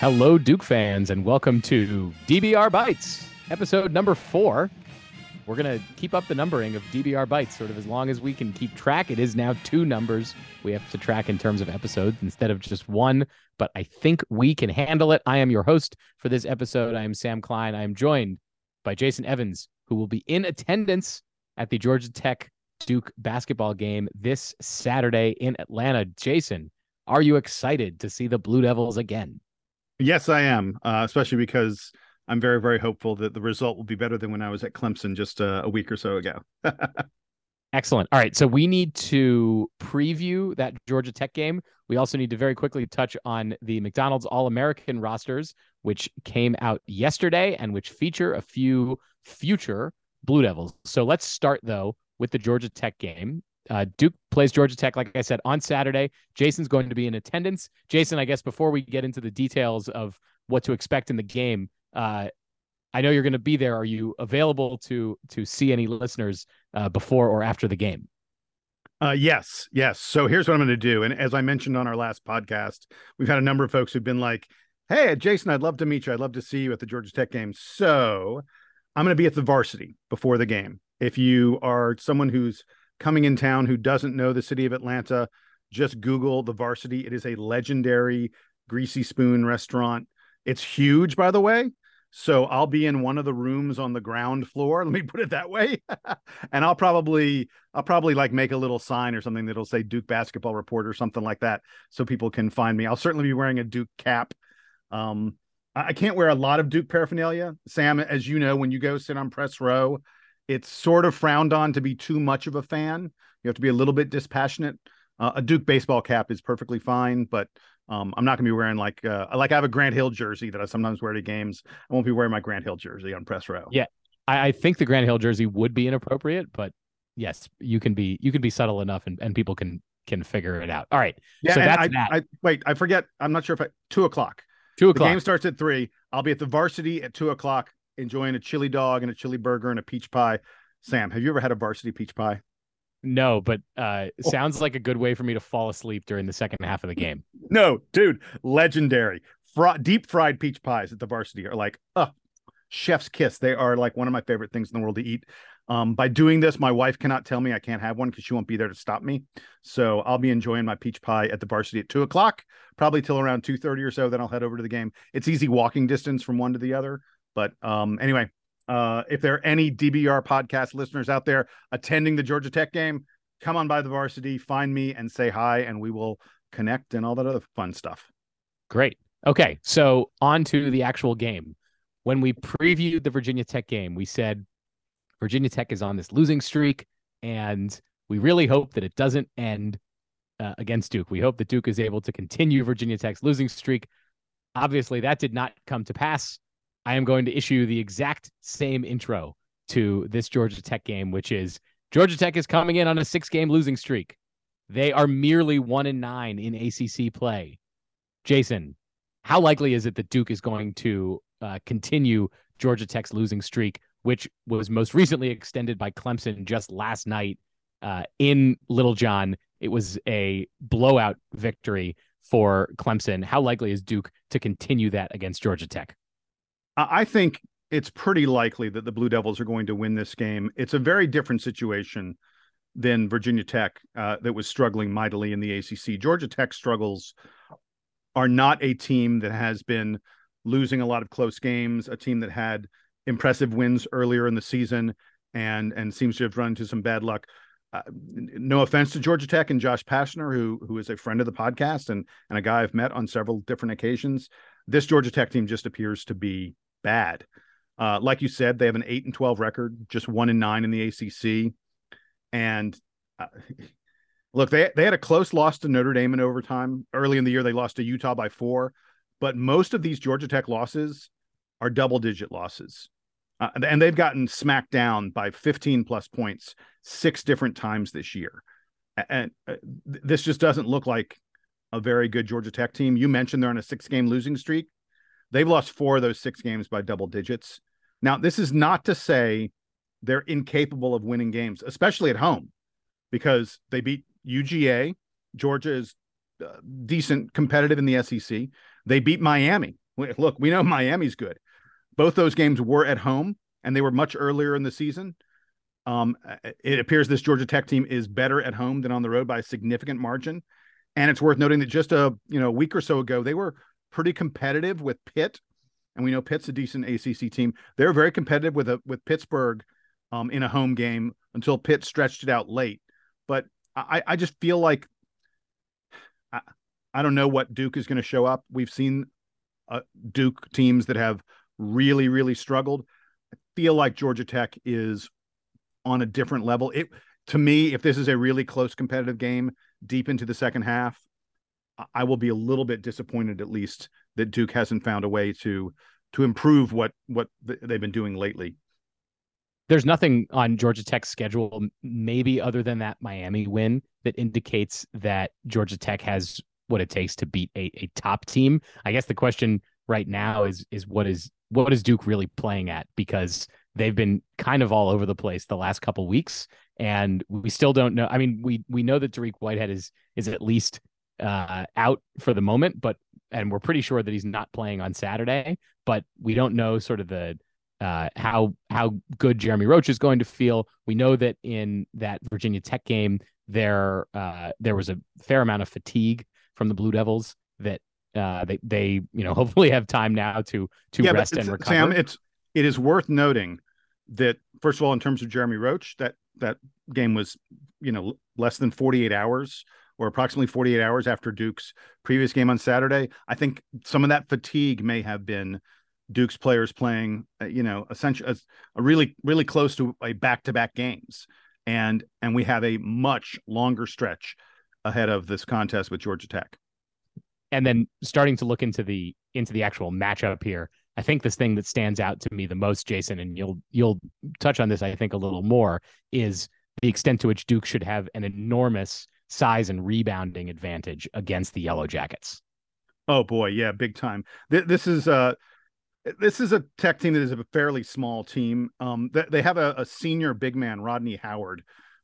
Hello, Duke fans, and welcome to DBR Bites, episode number four. We're going to keep up the numbering of DBR Bites sort of as long as we can keep track. It is now two numbers we have to track in terms of episodes instead of just one, but I think we can handle it. I am your host for this episode. I am Sam Klein. I am joined by Jason Evans, who will be in attendance at the Georgia Tech Duke basketball game this Saturday in Atlanta. Jason, are you excited to see the Blue Devils again? Yes, I am, uh, especially because I'm very, very hopeful that the result will be better than when I was at Clemson just uh, a week or so ago. Excellent. All right. So we need to preview that Georgia Tech game. We also need to very quickly touch on the McDonald's All American rosters, which came out yesterday and which feature a few future Blue Devils. So let's start, though, with the Georgia Tech game. Uh, Duke plays Georgia Tech, like I said, on Saturday. Jason's going to be in attendance. Jason, I guess before we get into the details of what to expect in the game, uh, I know you're going to be there. Are you available to to see any listeners uh, before or after the game? Uh, yes, yes. So here's what I'm going to do. And as I mentioned on our last podcast, we've had a number of folks who've been like, "Hey, Jason, I'd love to meet you. I'd love to see you at the Georgia Tech game." So I'm going to be at the varsity before the game. If you are someone who's coming in town who doesn't know the city of Atlanta, just Google the varsity. It is a legendary greasy spoon restaurant. It's huge, by the way. So I'll be in one of the rooms on the ground floor. Let me put it that way. and I'll probably, I'll probably like make a little sign or something that'll say Duke basketball report or something like that. So people can find me. I'll certainly be wearing a Duke cap. Um, I can't wear a lot of Duke paraphernalia. Sam, as you know, when you go sit on press row, it's sort of frowned on to be too much of a fan. You have to be a little bit dispassionate. Uh, a Duke baseball cap is perfectly fine, but um, I'm not going to be wearing like uh, like I have a Grant Hill jersey that I sometimes wear to games. I won't be wearing my Grant Hill jersey on press row. Yeah, I, I think the Grant Hill jersey would be inappropriate, but yes, you can be you can be subtle enough, and, and people can can figure it out. All right. Yeah. So that's I, that. I, wait, I forget. I'm not sure if I two o'clock. Two o'clock. The game starts at three. I'll be at the varsity at two o'clock enjoying a chili dog and a chili burger and a peach pie. Sam, have you ever had a varsity peach pie? No, but uh oh. sounds like a good way for me to fall asleep during the second half of the game. No, dude, legendary. Fr- deep fried peach pies at the varsity are like, uh, chef's kiss. They are like one of my favorite things in the world to eat. Um, by doing this, my wife cannot tell me I can't have one because she won't be there to stop me. So I'll be enjoying my peach pie at the varsity at two o'clock, probably till around two thirty or so. Then I'll head over to the game. It's easy walking distance from one to the other. But um, anyway, uh, if there are any DBR podcast listeners out there attending the Georgia Tech game, come on by the varsity, find me and say hi, and we will connect and all that other fun stuff. Great. Okay. So on to the actual game. When we previewed the Virginia Tech game, we said Virginia Tech is on this losing streak, and we really hope that it doesn't end uh, against Duke. We hope that Duke is able to continue Virginia Tech's losing streak. Obviously, that did not come to pass. I am going to issue the exact same intro to this Georgia Tech game, which is Georgia Tech is coming in on a six game losing streak. They are merely one and nine in ACC play. Jason, how likely is it that Duke is going to uh, continue Georgia Tech's losing streak, which was most recently extended by Clemson just last night uh, in Littlejohn? It was a blowout victory for Clemson. How likely is Duke to continue that against Georgia Tech? I think it's pretty likely that the Blue Devils are going to win this game. It's a very different situation than Virginia Tech uh, that was struggling mightily in the ACC. Georgia Tech struggles are not a team that has been losing a lot of close games, a team that had impressive wins earlier in the season and and seems to have run into some bad luck. Uh, no offense to Georgia Tech and Josh Pastner, who who is a friend of the podcast and and a guy I've met on several different occasions. This Georgia Tech team just appears to be bad. Uh, like you said, they have an eight and twelve record, just one and nine in the ACC, and uh, look, they they had a close loss to Notre Dame in overtime early in the year. They lost to Utah by four, but most of these Georgia Tech losses are double digit losses, uh, and they've gotten smacked down by fifteen plus points six different times this year, and uh, this just doesn't look like a very good Georgia Tech team. You mentioned they're on a six game losing streak. They've lost four of those six games by double digits. Now, this is not to say they're incapable of winning games, especially at home, because they beat UGA. Georgia is uh, decent competitive in the SEC. They beat Miami, look, we know Miami's good. Both those games were at home, and they were much earlier in the season. Um, it appears this Georgia Tech team is better at home than on the road by a significant margin. And it's worth noting that just a you know week or so ago, they were pretty competitive with Pitt, and we know Pitt's a decent ACC team. They're very competitive with a with Pittsburgh um, in a home game until Pitt stretched it out late. But I, I just feel like I, I don't know what Duke is going to show up. We've seen uh, Duke teams that have really really struggled. I feel like Georgia Tech is on a different level. It to me, if this is a really close competitive game deep into the second half, I will be a little bit disappointed at least that Duke hasn't found a way to to improve what what they've been doing lately. There's nothing on Georgia Tech's schedule, maybe other than that Miami win, that indicates that Georgia Tech has what it takes to beat a, a top team. I guess the question right now is is what is what is Duke really playing at? Because they've been kind of all over the place the last couple weeks, and we still don't know. I mean, we we know that Dariq Whitehead is is at least uh, out for the moment, but and we're pretty sure that he's not playing on Saturday. But we don't know sort of the uh, how how good Jeremy Roach is going to feel. We know that in that Virginia Tech game, there uh, there was a fair amount of fatigue from the Blue Devils that uh, they they you know hopefully have time now to to yeah, rest and recover. Sam, it's it is worth noting that first of all, in terms of Jeremy Roach, that that game was you know less than 48 hours or approximately 48 hours after Duke's previous game on Saturday. I think some of that fatigue may have been Duke's players playing, uh, you know, essentially a, a really, really close to a back-to-back games, and and we have a much longer stretch ahead of this contest with Georgia Tech. And then starting to look into the into the actual matchup here, I think this thing that stands out to me the most, Jason, and you'll you'll touch on this, I think, a little more, is the extent to which Duke should have an enormous size and rebounding advantage against the Yellow Jackets. Oh boy, yeah, big time. This is uh this is a tech team that is a fairly small team. Um, they have a, a senior big man, Rodney Howard,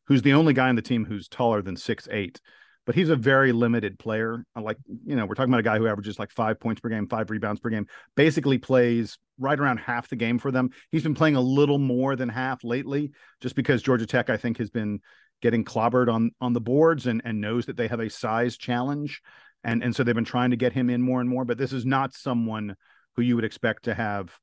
who's the only guy on the team who's taller than six eight but he's a very limited player. Like, you know, we're talking about a guy who averages like five points per game, five rebounds per game, basically plays right around half the game for them. He's been playing a little more than half lately, just because Georgia Tech, I think, has been getting clobbered on on the boards and and knows that they have a size challenge. And and so they've been trying to get him in more and more. But this is not someone who you would expect to have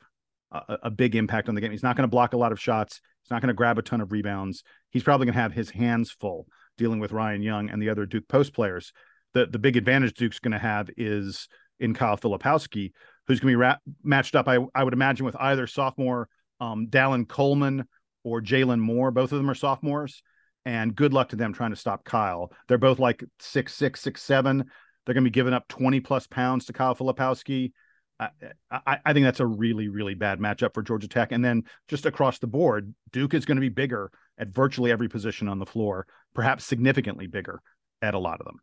a, a big impact on the game. He's not going to block a lot of shots. He's not going to grab a ton of rebounds. He's probably going to have his hands full dealing with Ryan Young and the other Duke post players. The the big advantage Duke's going to have is in Kyle Filipowski, who's going to be ra- matched up. I I would imagine with either sophomore um, Dallan Coleman or Jalon Moore. Both of them are sophomores, and good luck to them trying to stop Kyle. They're both like six six six seven. They're going to be giving up twenty plus pounds to Kyle Filipowski. I, I, I think that's a really, really bad matchup for Georgia Tech. And then just across the board, Duke is going to be bigger at virtually every position on the floor, perhaps significantly bigger at a lot of them.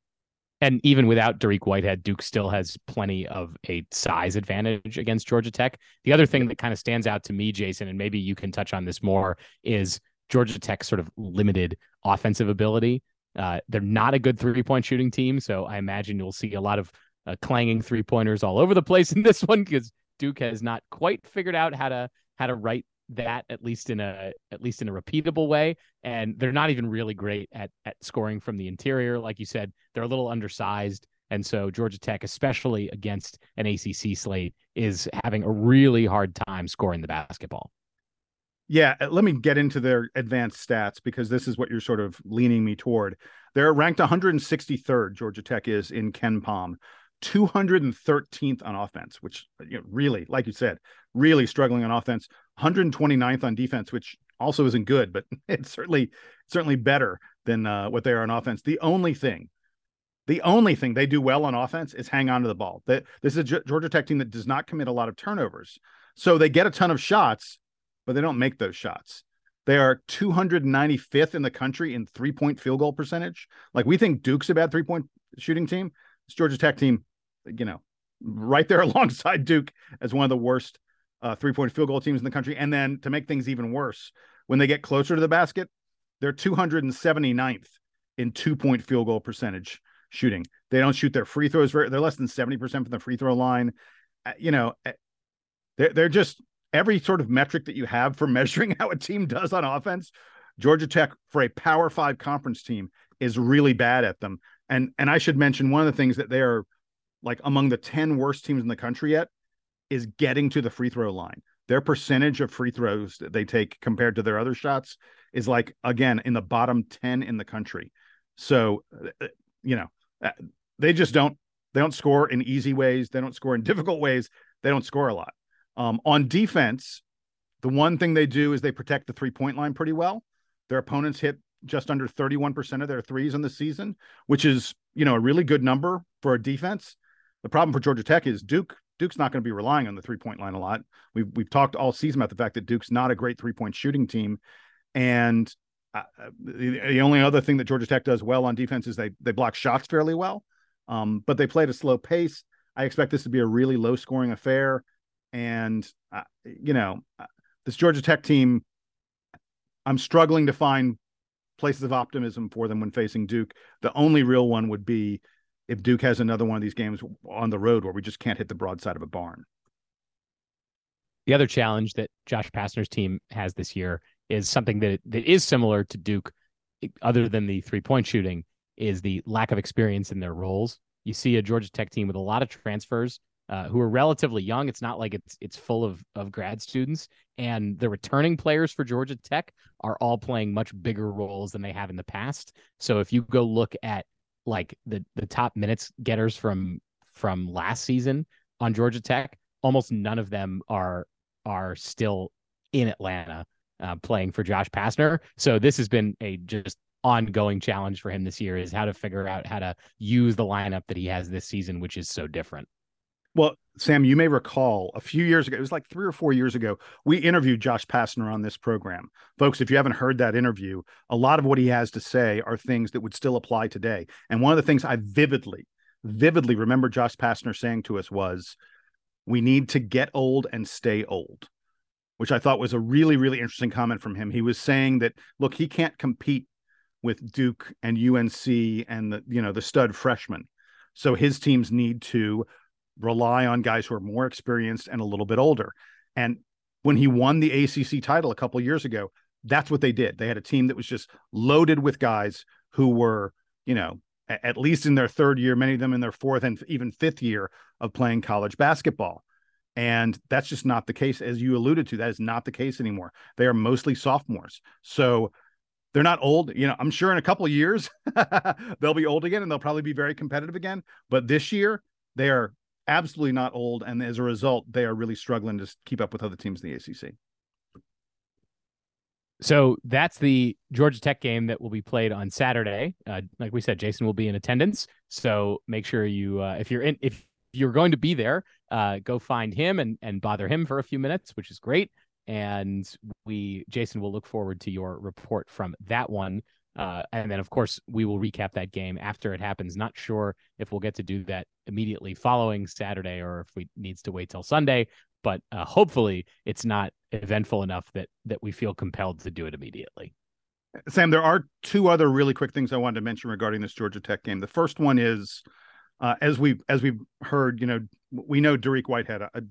And even without Dariq Whitehead, Duke still has plenty of a size advantage against Georgia Tech. The other thing that kind of stands out to me, Jason, and maybe you can touch on this more, is Georgia Tech's sort of limited offensive ability. Uh, they're not a good three point shooting team. So I imagine you'll see a lot of uh, clanging three pointers all over the place in this one because Duke has not quite figured out how to how to write that at least in a at least in a repeatable way and they're not even really great at at scoring from the interior like you said they're a little undersized and so Georgia Tech especially against an ACC slate is having a really hard time scoring the basketball yeah uh, let me get into their advanced stats because this is what you're sort of leaning me toward they're ranked 163rd Georgia Tech is in KenPom 213th on offense, which you know, really, like you said, really struggling on offense. 129th on defense, which also isn't good, but it's certainly certainly better than uh, what they are on offense. The only thing, the only thing they do well on offense is hang on to the ball. That this is a Georgia Tech team that does not commit a lot of turnovers, so they get a ton of shots, but they don't make those shots. They are 295th in the country in three point field goal percentage. Like we think Duke's a bad three point shooting team. This Georgia Tech team, you know, right there alongside Duke as one of the worst uh, three point field goal teams in the country. And then to make things even worse, when they get closer to the basket, they're 279th in two point field goal percentage shooting. They don't shoot their free throws very, they're less than 70% from the free throw line. you know, they're they're just every sort of metric that you have for measuring how a team does on offense. Georgia Tech for a Power Five conference team is really bad at them. And and I should mention one of the things that they are like among the 10 worst teams in the country yet is getting to the free throw line. Their percentage of free throws that they take compared to their other shots is like again in the bottom 10 in the country. So uh, you know, uh, they just don't they don't score in easy ways, they don't score in difficult ways, they don't score a lot. Um, on defense, the one thing they do is they protect the three point line pretty well. Their opponents hit just under 31% of their threes in the season, which is, you know, a really good number for a defense. The problem for Georgia Tech is Duke. Duke's not going to be relying on the three point line a lot. We've we've talked all season about the fact that Duke's not a great three point shooting team, and uh, the, the, only other thing that Georgia Tech does well on defense is they they block shots fairly well, um, but they play at a slow pace. I expect this to be a really low scoring affair, and uh, you know uh, this Georgia Tech team. I'm struggling to find places of optimism for them when facing Duke. The only real one would be if Duke has another one of these games on the road where we just can't hit the broadside of a barn. The other challenge that Josh Pastner's team has this year is something that that is similar to Duke, other than the three point shooting, is the lack of experience in their roles. You see a Georgia Tech team with a lot of transfers uh, who are relatively young. It's not like it's it's full of of grad students, and the returning players for Georgia Tech are all playing much bigger roles than they have in the past. So if you go look at like the the top minutes getters from from last season on Georgia Tech, almost none of them are are still in Atlanta uh, playing for Josh Pastner. So this has been a just ongoing challenge for him this year is how to figure out how to use the lineup that he has this season, which is so different. Well, Sam, you may recall a few years ago, it was like three or four years ago, we interviewed Josh Pastner on this program. Folks, if you haven't heard that interview, a lot of what he has to say are things that would still apply today. And one of the things I vividly, vividly remember Josh Pastner saying to us was, we need to get old and stay old, which I thought was a really, really interesting comment from him. He was saying that, look, he can't compete with Duke and UNC and the, you know, the stud freshmen. So his teams need to rely on guys who are more experienced and a little bit older. And when he won the ACC title a couple years ago, that's what they did. They had a team that was just loaded with guys who were, you know, at least in their third year, many of them in their fourth and even fifth year of playing college basketball. And that's just not the case, as you alluded to. That is not the case anymore. They are mostly sophomores. So they're not old. You know, I'm sure in a couple years they'll be old again and they'll probably be very competitive again. But this year, they are absolutely not old, and as a result, they are really struggling to keep up with other teams in the ACC. So that's the Georgia Tech game that will be played on Saturday. Uh, like we said, Jason will be in attendance, so make sure you, uh, if you're in, if you're going to be there, uh, go find him and and bother him for a few minutes, which is great. And we, Jason, will look forward to your report from that one. Uh, and then, of course, we will recap that game after it happens. Not sure if we'll get to do that immediately following Saturday or if we needs to wait till Sunday. But uh, hopefully, it's not eventful enough that that we feel compelled to do it immediately. Sam, there are two other really quick things I wanted to mention regarding this Georgia Tech game. The first one is, uh, as we as we've heard, you know, we know Dariq Whitehead, a,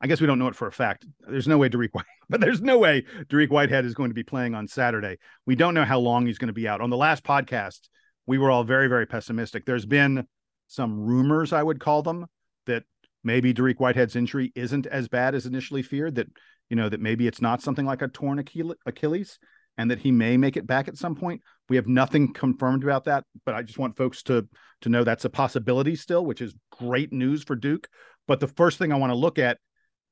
I guess we don't know it for a fact. There's no way Derek White, but there's no way Dariq Whitehead is going to be playing on Saturday. We don't know how long he's going to be out. On the last podcast, we were all very, very pessimistic. There's been some rumors, I would call them, that maybe Dariq Whitehead's injury isn't as bad as initially feared. That you know that maybe it's not something like a torn Achilles, and that he may make it back at some point. We have nothing confirmed about that, but I just want folks to to know that's a possibility still, which is great news for Duke. But the first thing I want to look at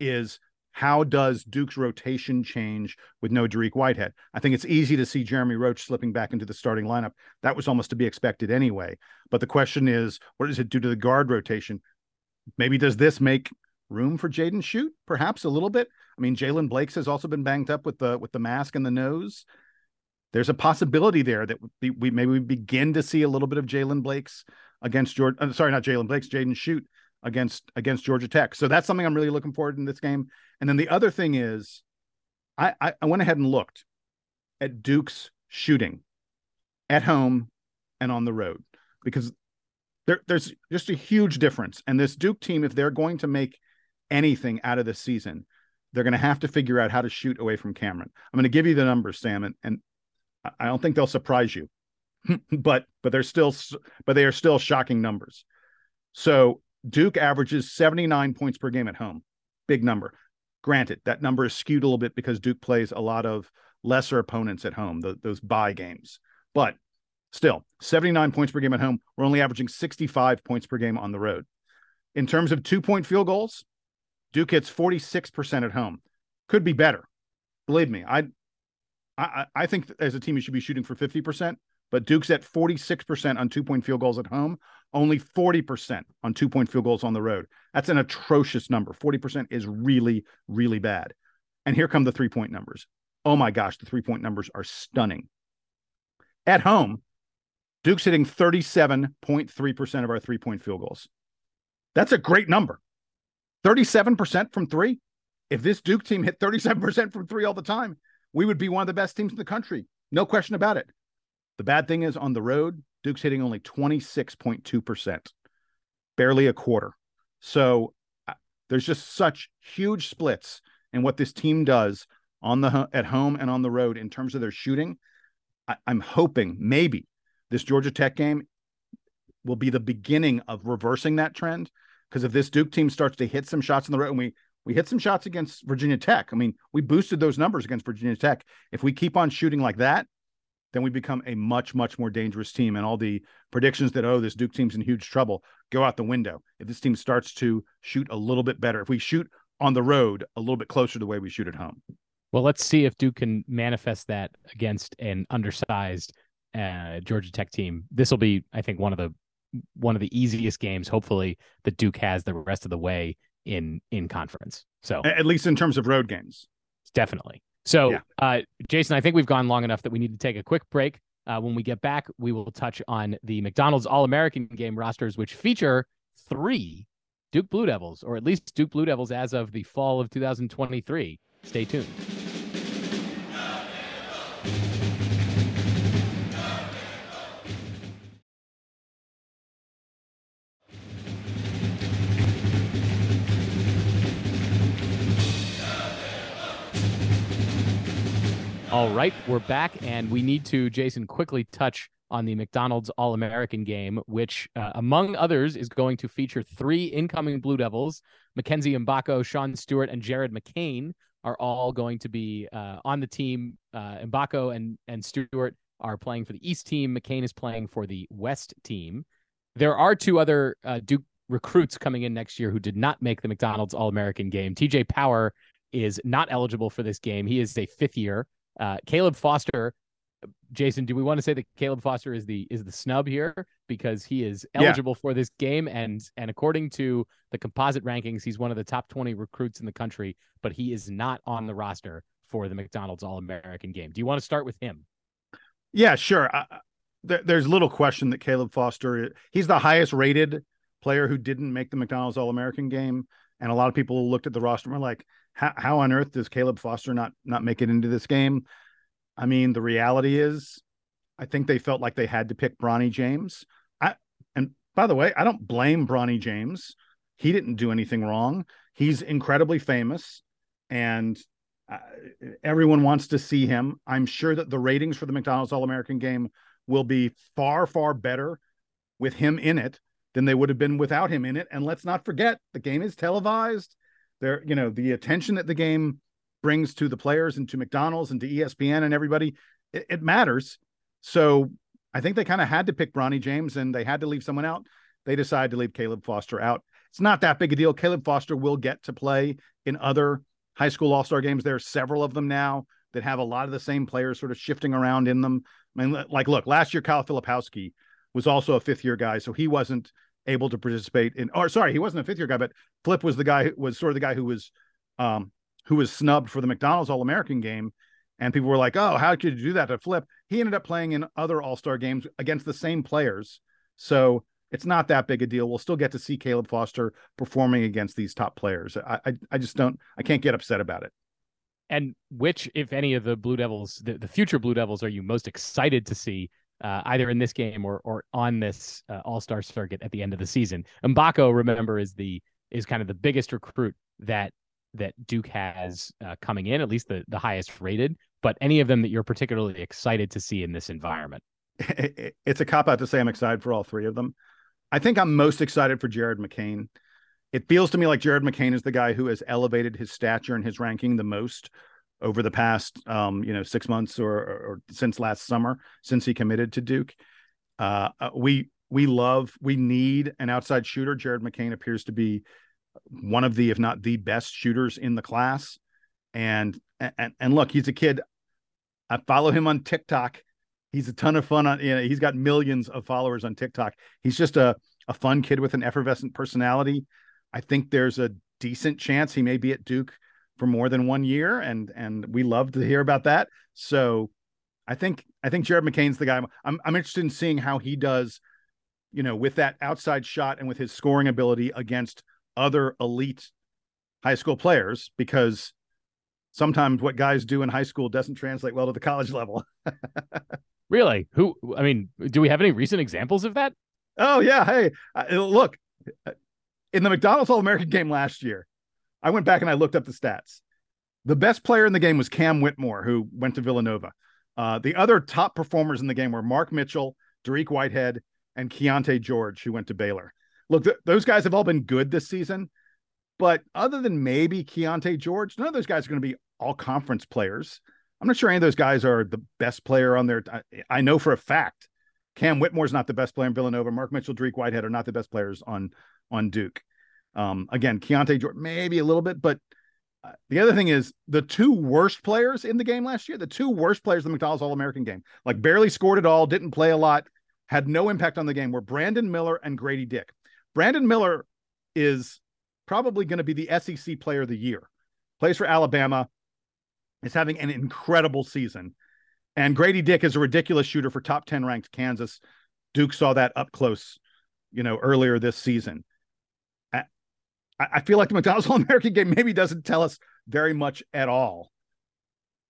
is how does Duke's rotation change with no Dariq Whitehead? I think it's easy to see Jeremy Roach slipping back into the starting lineup. That was almost to be expected anyway. But the question is, what does it do to the guard rotation? Maybe does this make room for Jaden Schutt? Perhaps a little bit. I mean, Jaylen Blakes has also been banged up with the with the mask and the nose. There's a possibility there that we, we maybe we begin to see a little bit of Jaylen Blakes against George. Uh, sorry, not Jaylen Blakes, Jaden Schutt against against Georgia Tech. So that's something I'm really looking forward in this game. And then the other thing is, I, I, I went ahead and looked at Duke's shooting at home and on the road because there, there's just a huge difference. And this Duke team, if they're going to make anything out of this season, they're going to have to figure out how to shoot away from Cameron. I'm going to give you the numbers, Sam, and, and I don't think they'll surprise you, but but they're still but they are still shocking numbers. So Duke averages 79 points per game at home, big number. Granted, that number is skewed a little bit because Duke plays a lot of lesser opponents at home, the, those buy games. But still, 79 points per game at home. We're only averaging 65 points per game on the road. In terms of two point field goals, Duke hits 46% at home. Could be better. Believe me, I, I, I think as a team you should be shooting for 50%, but Duke's at 46% on two point field goals at home, only 40% on two point field goals on the road. That's an atrocious number. 40% is really, really bad. And here come the three point numbers. Oh my gosh, the three point numbers are stunning. At home, Duke's hitting 37.3% of our three point field goals. That's a great number. 37% from three. If this Duke team hit 37% from three all the time, we would be one of the best teams in the country. No question about it. The bad thing is on the road, Duke's hitting only 26.2%, barely a quarter. So uh, there's just such huge splits in what this team does on the at home and on the road in terms of their shooting. I, I'm hoping maybe this Georgia Tech game will be the beginning of reversing that trend because if this Duke team starts to hit some shots in the road, and we we hit some shots against Virginia Tech, I mean, we boosted those numbers against Virginia Tech. If we keep on shooting like that, then we become a much much more dangerous team. And all the predictions that oh this Duke team's in huge trouble go out the window. If this team starts to shoot a little bit better, if we shoot on the road a little bit closer to the way we shoot at home. Well, let's see if Duke can manifest that against an undersized uh, Georgia Tech team. This will be, I think, one of the one of the easiest games, hopefully, that Duke has the rest of the way in in conference. So at least in terms of road games, definitely. So, yeah. uh, Jason, I think we've gone long enough that we need to take a quick break. Uh, when we get back, we will touch on the McDonald's All American game rosters, which feature three Duke Blue Devils, or at least Duke Blue Devils as of the fall of 2023. Stay tuned. All right, we're back, and we need to, Jason, quickly touch on the McDonald's All American game, which, uh, among others, is going to feature three incoming Blue Devils. Mackenzie Mgbako, Sean Stewart, and Jared McCain are all going to be uh, on the team. Uh, Mgbako and, and Stewart are playing for the East team. McCain is playing for the West team. There are two other uh, Duke recruits coming in next year who did not make the McDonald's All American game. TJ Power is not eligible for this game. He is a fifth year. Uh, Caleb Foster, Jason, do we want to say that Caleb Foster is the is the snub here because he is eligible yeah. for this game and and according to the composite rankings, he's one of the top 20 recruits in the country, but he is not on the roster for the McDonald's All American game. Do you want to start with him? Yeah, sure. I, there, there's little question that Caleb Foster he's the highest rated player who didn't make the McDonald's All American game, and a lot of people looked at the roster and were like, how, how on earth does Caleb Foster not not make it into this game? I mean, the reality is, I think they felt like they had to pick Bronny James. I and by the way, I don't blame Bronny James. He didn't do anything wrong. He's incredibly famous, and uh, everyone wants to see him. I'm sure that the ratings for the McDonald's All American game will be far, far better with him in it than they would have been without him in it. And let's not forget, the game is televised there you know the attention that the game brings to the players and to McDonald's and to ESPN and everybody it, it matters. So I think they kind of had to pick Bronny James and they had to leave someone out. They decided to leave Caleb Foster out. It's not that big a deal. Caleb Foster will get to play in other high school all-star games. There are several of them now that have a lot of the same players sort of shifting around in them. I mean like look last year Kyle Filipowski was also a fifth year guy so he wasn't able to participate in or sorry he wasn't a fifth year guy but flip was the guy who was sort of the guy who was um who was snubbed for the mcdonald's all-american game. And people were like oh how could you do that to flip? He ended up playing in other all-star games against the same players. So it's not that big a deal. We'll still get to see caleb foster performing against these top players. I i, I just don't i can't get upset about it. And which if any of the blue devils the, the future blue devils are you most excited to see uh, either in this game or or on this uh, All Star circuit at the end of the season. Mgbako, remember, is the is kind of the biggest recruit that that Duke has uh, coming in, at least the the highest rated. But any of them that you're particularly excited to see in this environment? It's a cop out to say I'm excited for all three of them. I think I'm most excited for Jared McCain. It feels to me like Jared McCain is the guy who has elevated his stature and his ranking the most over the past um, you know six months or, or, since last summer since he committed to Duke. Uh, uh, we we love we need an outside shooter. Jared McCain appears to be one of the if not the best shooters in the class. And and and look, he's a kid. I follow him on TikTok. He's a ton of fun on you know, he's got millions of followers on TikTok. He's just a a fun kid with an effervescent personality. I think there's a decent chance he may be at Duke for more than one year, and and we love to hear about that. So I think I think Jared McCain's the guy. I'm I'm interested in seeing how he does, you know, with that outside shot and with his scoring ability against other elite high school players, because sometimes what guys do in high school doesn't translate well to the college level. really? Who? I mean, do we have any recent examples of that? Oh yeah. Hey, uh, look, in the McDonald's All American game last year, I went back and I looked up the stats. The best player in the game was Cam Whitmore, who went to Villanova. Uh, the other top performers in the game were Mark Mitchell, Dariq Whitehead, and Keyonte George, who went to Baylor. Look, th- those guys have all been good this season, but other than maybe Keyonte George, none of those guys are going to be all conference players. I'm not sure any of those guys are the best player on their. I, I know for a fact Cam Whitmore's not the best player in Villanova. Mark Mitchell, Dariq Whitehead are not the best players on on Duke. Um, again, Keyonte George, maybe a little bit, but uh, the other thing is the two worst players in the game last year, the two worst players in the McDonald's All American game, like barely scored at all, didn't play a lot, had no impact on the game, were Brandon Miller and Grady Dick. Brandon Miller is probably going to be the SEC player of the year, plays for Alabama, is having an incredible season. And Grady Dick is a ridiculous shooter for top 10 ranked Kansas. Duke saw that up close, you know, earlier this season. I, feel like the McDonald's All American game maybe doesn't tell us very much at all.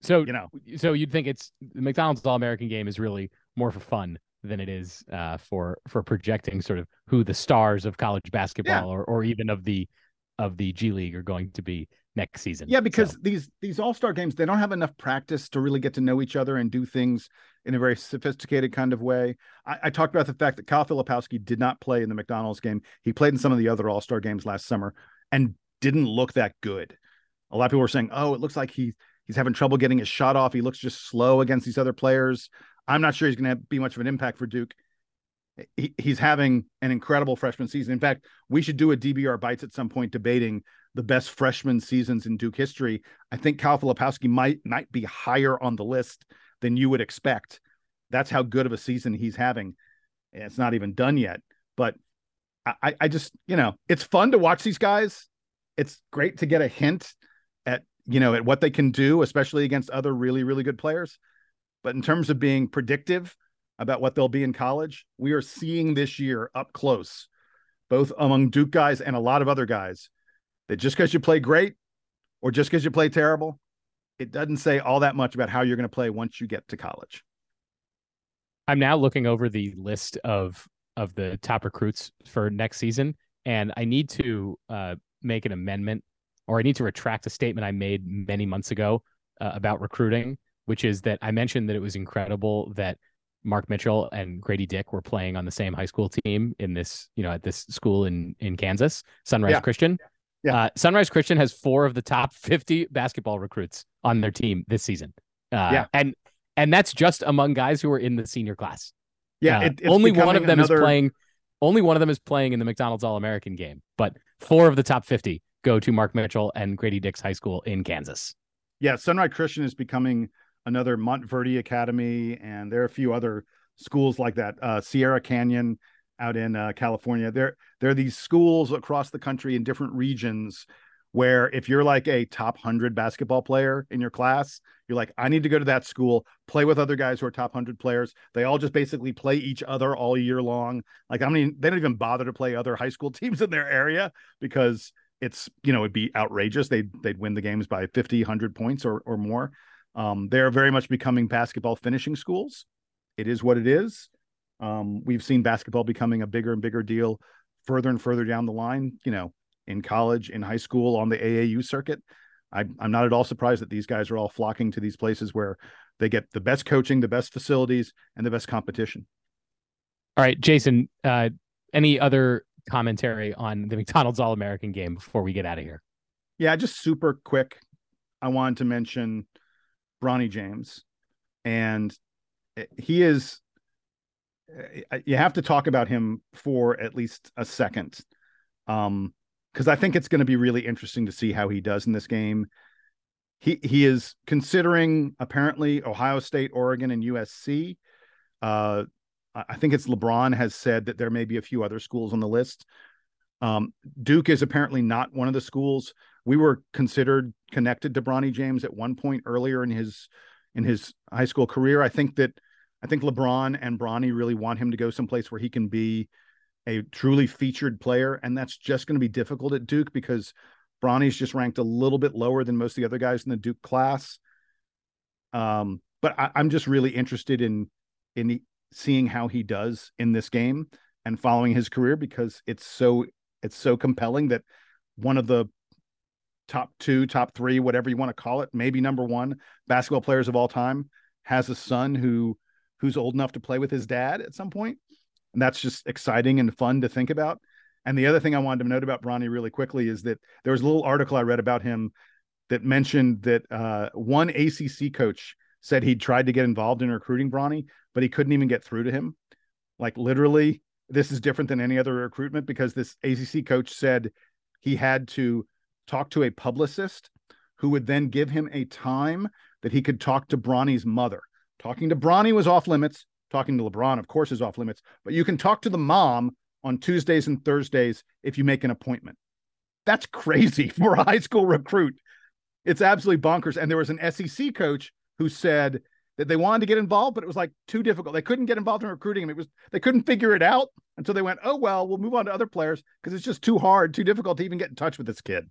So you know, so you'd think it's the McDonald's All American game is really more for fun than it is uh, for for projecting sort of who the stars of college basketball yeah. or or even of the of the G League are going to be next season. Yeah, because so. these these All Star games they don't have enough practice to really get to know each other and do things in a very sophisticated kind of way. I, I talked about the fact that Kyle Filipowski did not play in the McDonald's game. He played in some of the other All Star games last summer and didn't look that good. A lot of people were saying, "Oh, it looks like he he's having trouble getting his shot off. He looks just slow against these other players." I'm not sure he's going to be much of an impact for Duke. He, he's having an incredible freshman season. In fact, we should do a DBR bites at some point debating the best freshman seasons in Duke history. I think Kyle Filipowski might might be higher on the list than you would expect. That's how good of a season he's having. It's not even done yet, but I, I just, you know, it's fun to watch these guys. It's great to get a hint at, you know, at what they can do, especially against other really, really good players. But in terms of being predictive about what they'll be in college, we are seeing this year up close, both among Duke guys and a lot of other guys, that just because you play great or just because you play terrible, it doesn't say all that much about how you're going to play once you get to college. I'm now looking over the list of of the top recruits for next season, and I need to uh, make an amendment, or I need to retract a statement I made many months ago uh, about recruiting, which is that I mentioned that it was incredible that Mark Mitchell and Grady Dick were playing on the same high school team in this, you know, at this school in in Kansas, Sunrise yeah. Christian. Yeah. Uh, Sunrise Christian has four of the top 50 basketball recruits on their team this season. Uh, yeah. And and that's just among guys who are in the senior class. Yeah. Uh, it, only one of them another... is playing. Only one of them is playing in the McDonald's All American game, but four of the top 50 go to Mark Mitchell and Grady Dick's high school in Kansas. Yeah. Sunrise Christian is becoming another Montverde Academy, and there are a few other schools like that. Uh, Sierra Canyon out in uh, California. There, there are these schools across the country in different regions where if you're like a top 100 basketball player in your class, you're like, I need to go to that school, play with other guys who are top 100 players. They all just basically play each other all year long. Like, I mean, they don't even bother to play other high school teams in their area because it's, you know, it'd be outrageous. They'd, they'd win the games by 50, 100 points or, or more. Um, they're very much becoming basketball finishing schools. it is what it is. Um, we've seen basketball becoming a bigger and bigger deal further and further down the line, you know, in college, in high school, on the AAU circuit. I, I'm not at all surprised that these guys are all flocking to these places where they get the best coaching, the best facilities, and the best competition. All right, Jason, uh, any other commentary on the McDonald's All American game before we get out of here? Yeah, just super quick. I wanted to mention Bronny James, and he is. You have to talk about him for at least a second, um, because I think it's going to be really interesting to see how he does in this game. He he is considering apparently Ohio State, Oregon, and USC. Uh, I think it's LeBron has said that there may be a few other schools on the list. Um, Duke is apparently not one of the schools. We were considered connected to Bronny James at one point earlier in his in his high school career. I think that I think LeBron and Bronny really want him to go someplace where he can be a truly featured player, and that's just going to be difficult at Duke because Bronny's just ranked a little bit lower than most of the other guys in the Duke class. Um, but I, am just really interested in in the, seeing how he does in this game and following his career because it's so it's so compelling that one of the top two, top three, whatever you want to call it, maybe number one basketball players of all time, has a son who who's old enough to play with his dad at some point. And that's just exciting and fun to think about. And the other thing I wanted to note about Bronny really quickly is that there was a little article I read about him that mentioned that uh, one ACC coach said he'd tried to get involved in recruiting Bronny, but he couldn't even get through to him. Like literally, this is different than any other recruitment because this ACC coach said he had to talk to a publicist who would then give him a time that he could talk to Bronny's mother. Talking to Bronny was off limits. Talking to LeBron, of course, is off limits. But you can talk to the mom on Tuesdays and Thursdays if you make an appointment. That's crazy for a high school recruit. It's absolutely bonkers. And there was an SEC coach who said that they wanted to get involved, but it was like too difficult. They couldn't get involved in recruiting him. It was they couldn't figure it out until they went, oh well, we'll move on to other players because it's just too hard, too difficult to even get in touch with this kid.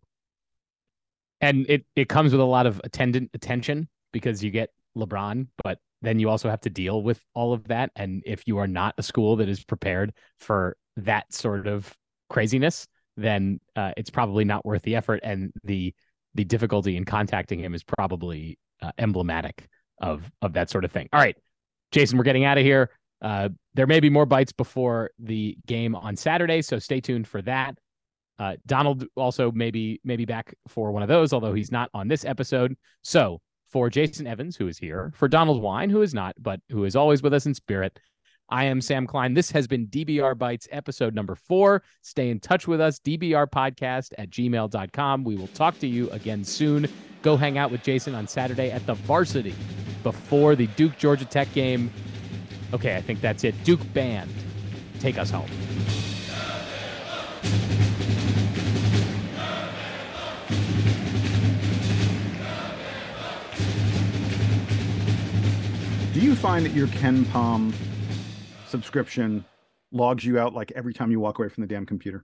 And it it comes with a lot of attendant attention because you get LeBron, but then you also have to deal with all of that. And if you are not a school that is prepared for that sort of craziness, then uh, it's probably not worth the effort. And the the difficulty in contacting him is probably uh, emblematic of of that sort of thing. All right, Jason, we're getting out of here. Uh, there may be more bites before the game on Saturday, so stay tuned for that. Uh, Donald also maybe maybe back for one of those, although he's not on this episode. So for Jason Evans, who is here, for Donald Wine, who is not, but who is always with us in spirit. I am Sam Klein. This has been DBR Bites episode number four. Stay in touch with us, DBR podcast at gmail.com. We will talk to you again soon. Go hang out with Jason on Saturday at the varsity before the Duke Georgia Tech game. Okay, I think that's it. Duke Band, take us home. Do you find that your KenPom subscription logs you out like every time you walk away from the damn computer?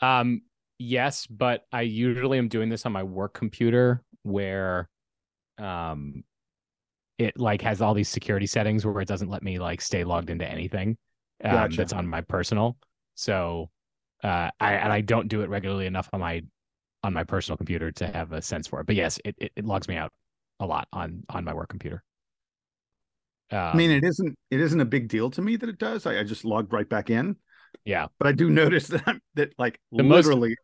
Um, yes, but I usually am doing this on my work computer where um it like has all these security settings where it doesn't let me like stay logged into anything um, gotcha. that's on my personal. So uh I and I don't do it regularly enough on my on my personal computer to have a sense for it. But yes, it, it, it logs me out a lot on on my work computer. Um, I mean, it isn't it isn't a big deal to me that it does. I, I just logged right back in. Yeah, but I do notice that I'm, that like the literally. Most,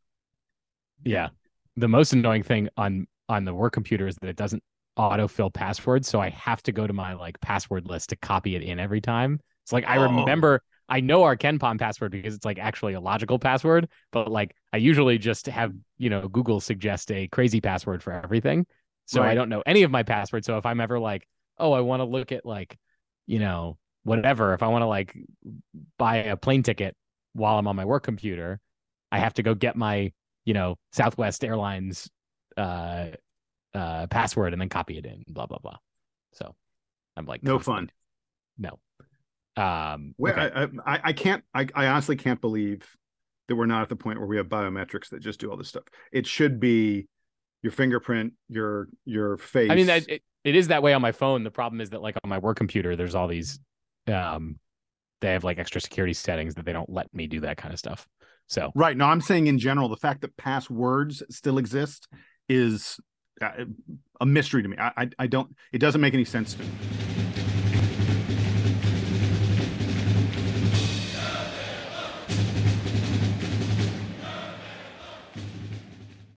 yeah, the most annoying thing on on the work computer is that it doesn't autofill passwords, so I have to go to my like password list to copy it in every time. It's like I oh. remember I know our KenPom password because it's like actually a logical password, but like I usually just have, you know, Google suggest a crazy password for everything. So right. I don't know any of my passwords. So if I'm ever like, oh, I want to look at like, you know, whatever, if I want to like buy a plane ticket while I'm on my work computer, I have to go get my, you know, Southwest Airlines uh uh password and then copy it in, blah blah blah. So I'm like no fun. No. Um Where okay. I, I I can't I, I honestly can't believe that we're not at the point where we have biometrics that just do all this stuff. It should be your fingerprint, your your face. I mean, that, it, it is that way on my phone. The problem is that like on my work computer, there's all these um they have like extra security settings that they don't let me do that kind of stuff. So right. No, I'm saying in general, the fact that passwords still exist is uh, a mystery to me. I, I, I don't. It doesn't make any sense to me.